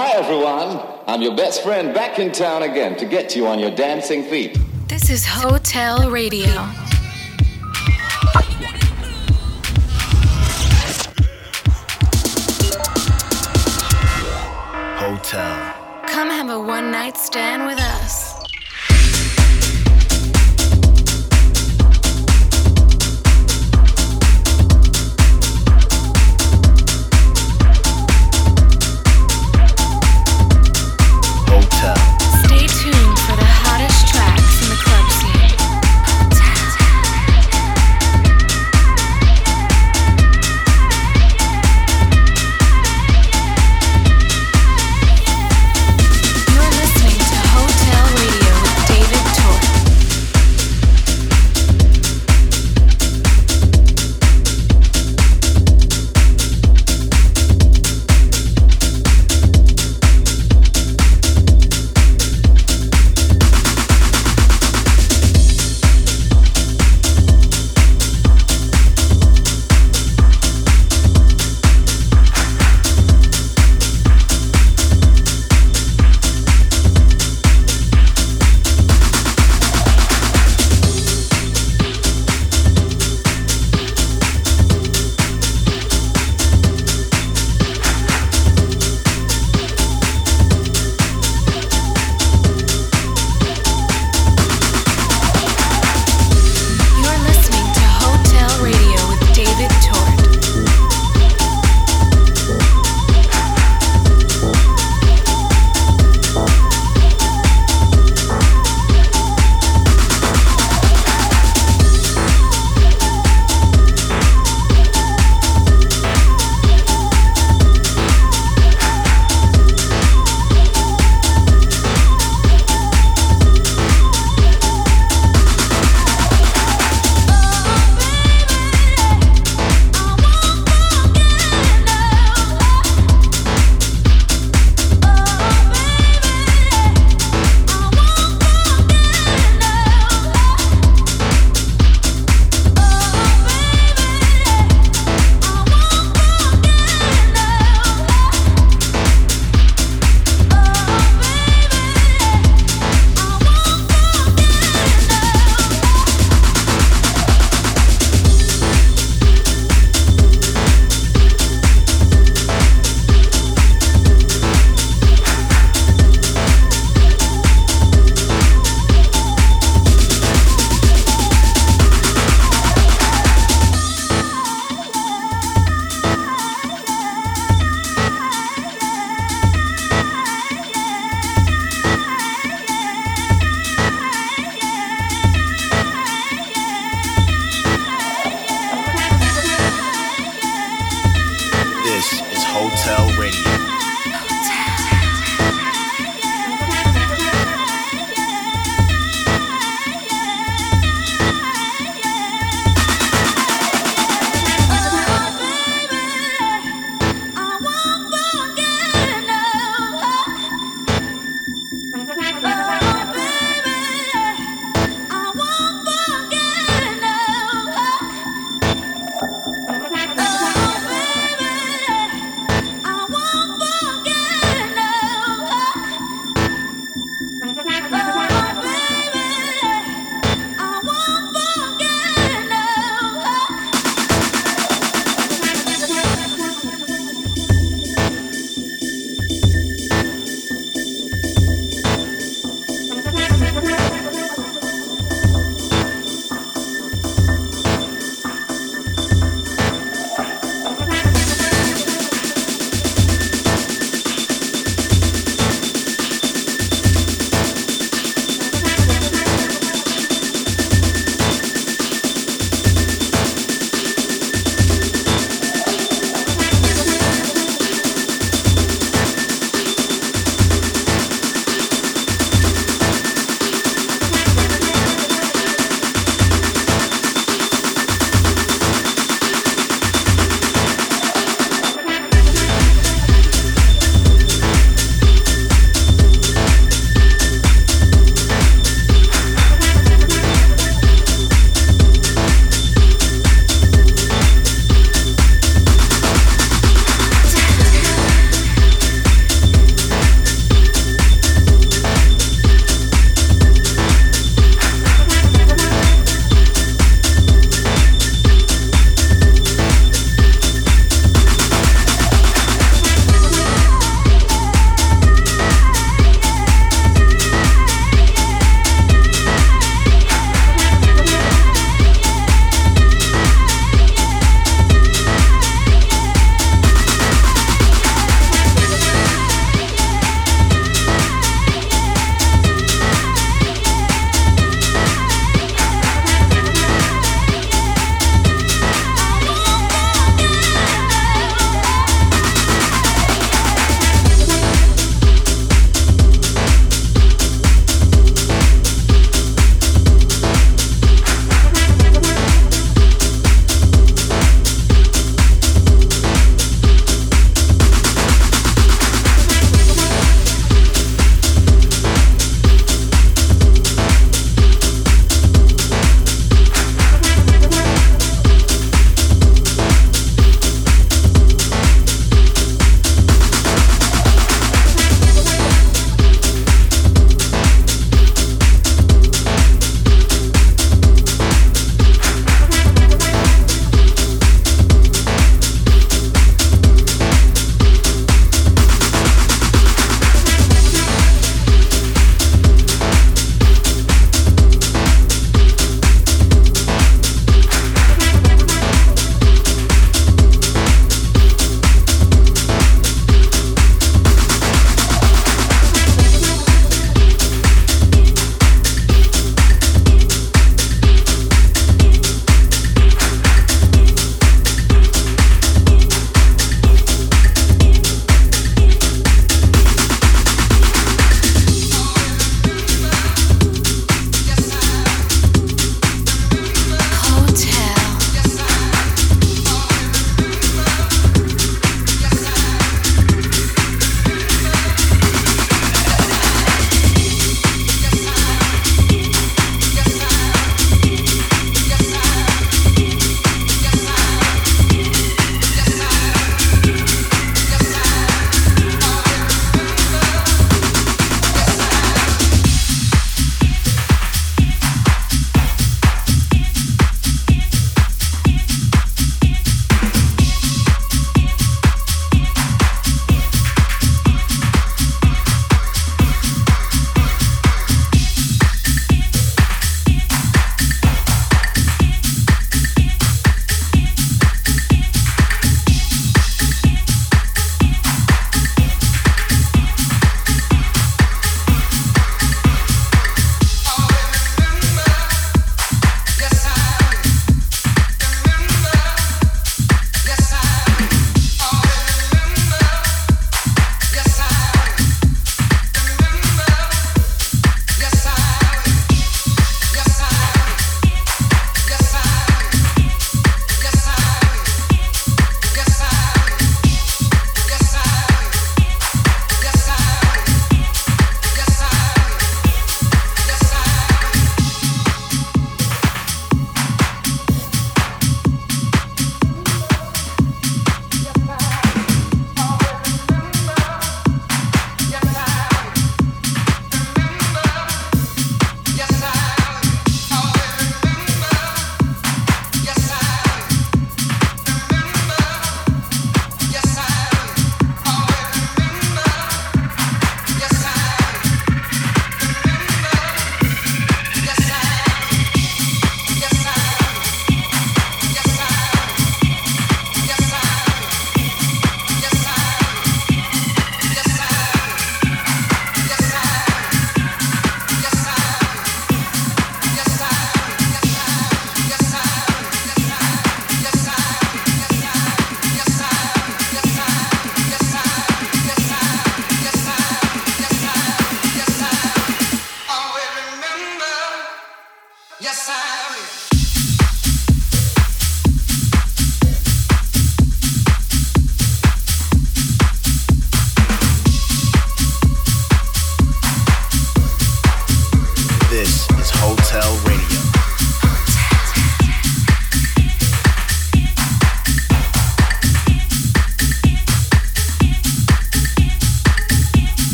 Hi, everyone. I'm your best friend back in town again to get you on your dancing feet. This is Hotel Radio. Hotel. Come have a one night stand with us.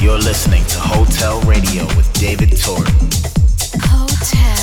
You're listening to Hotel Radio with David Torn. Hotel.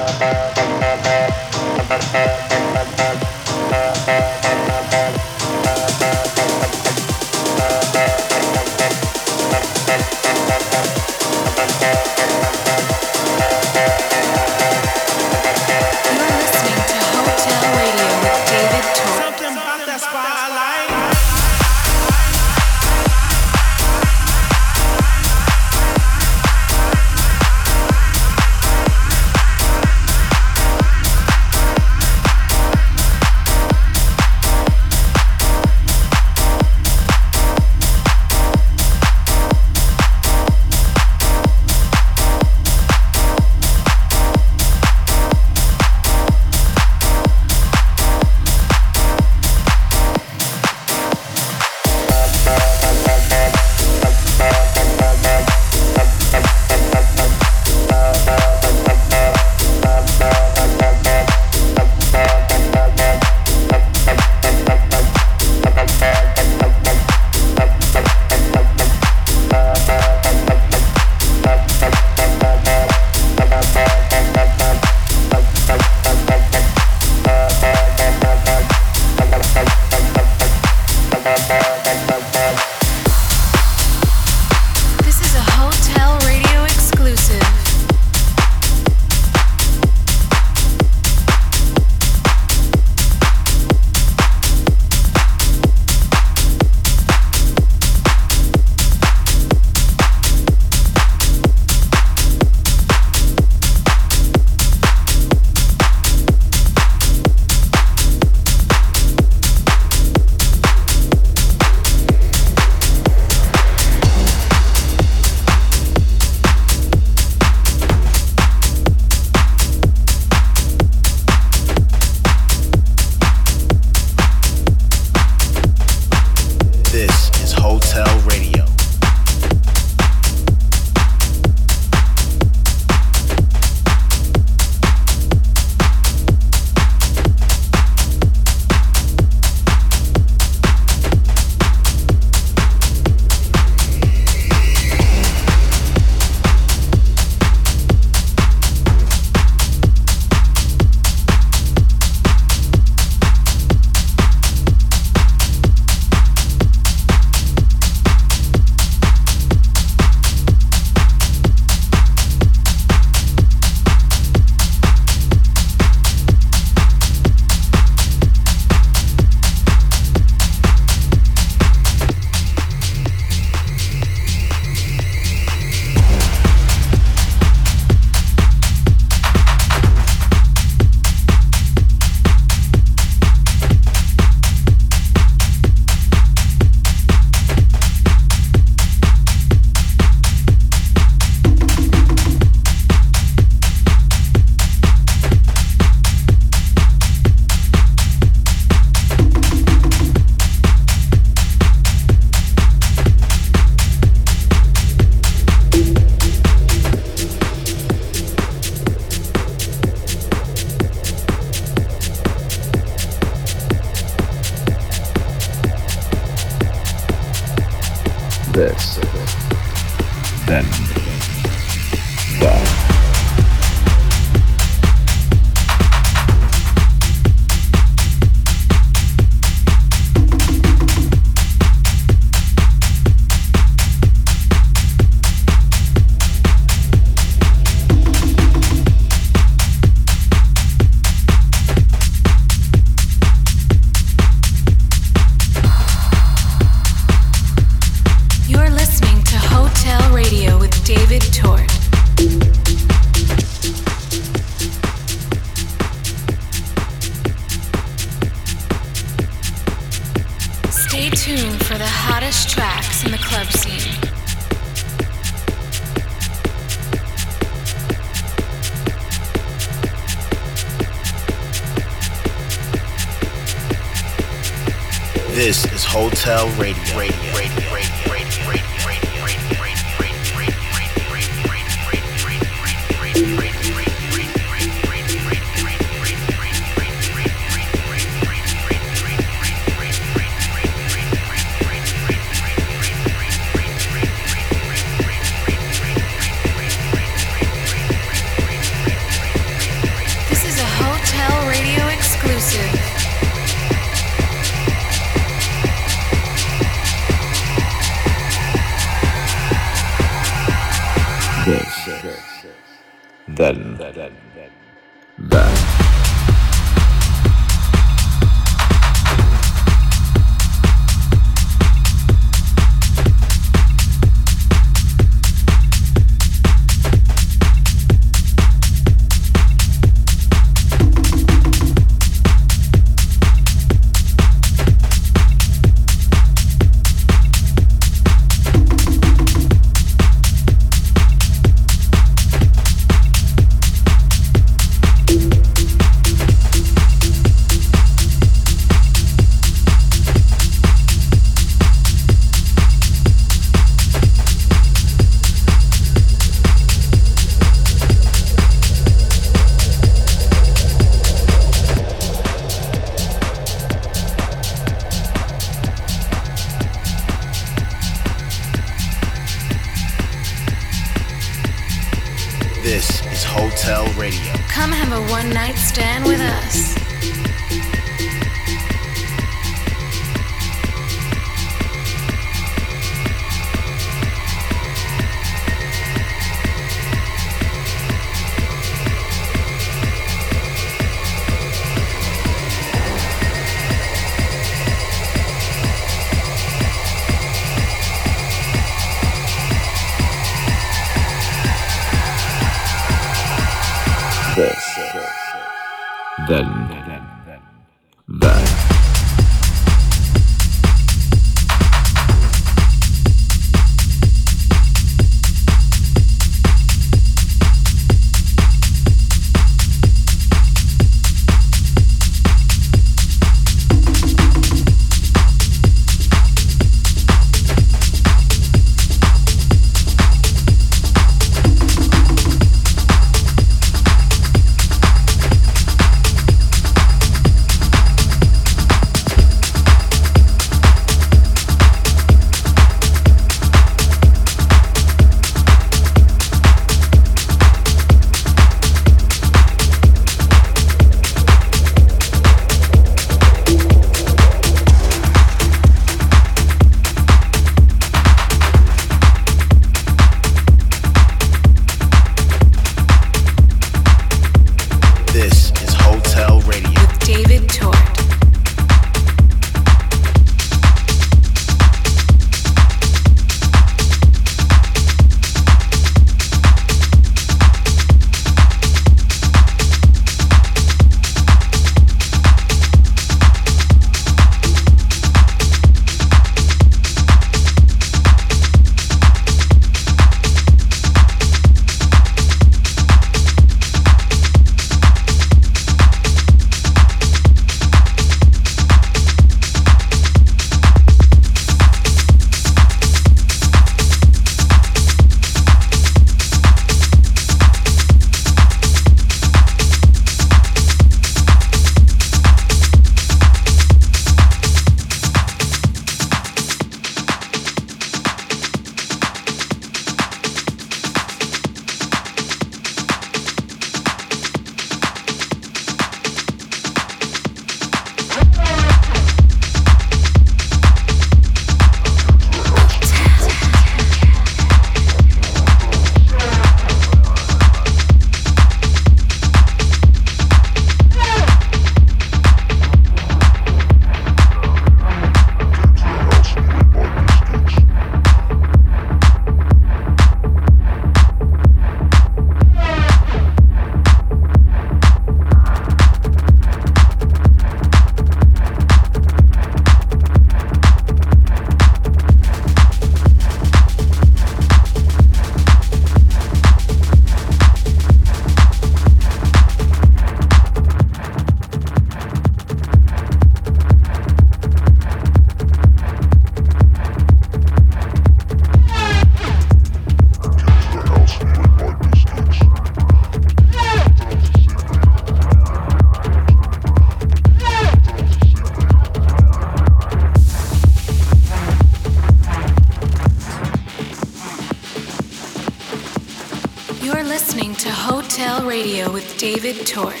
David Tort.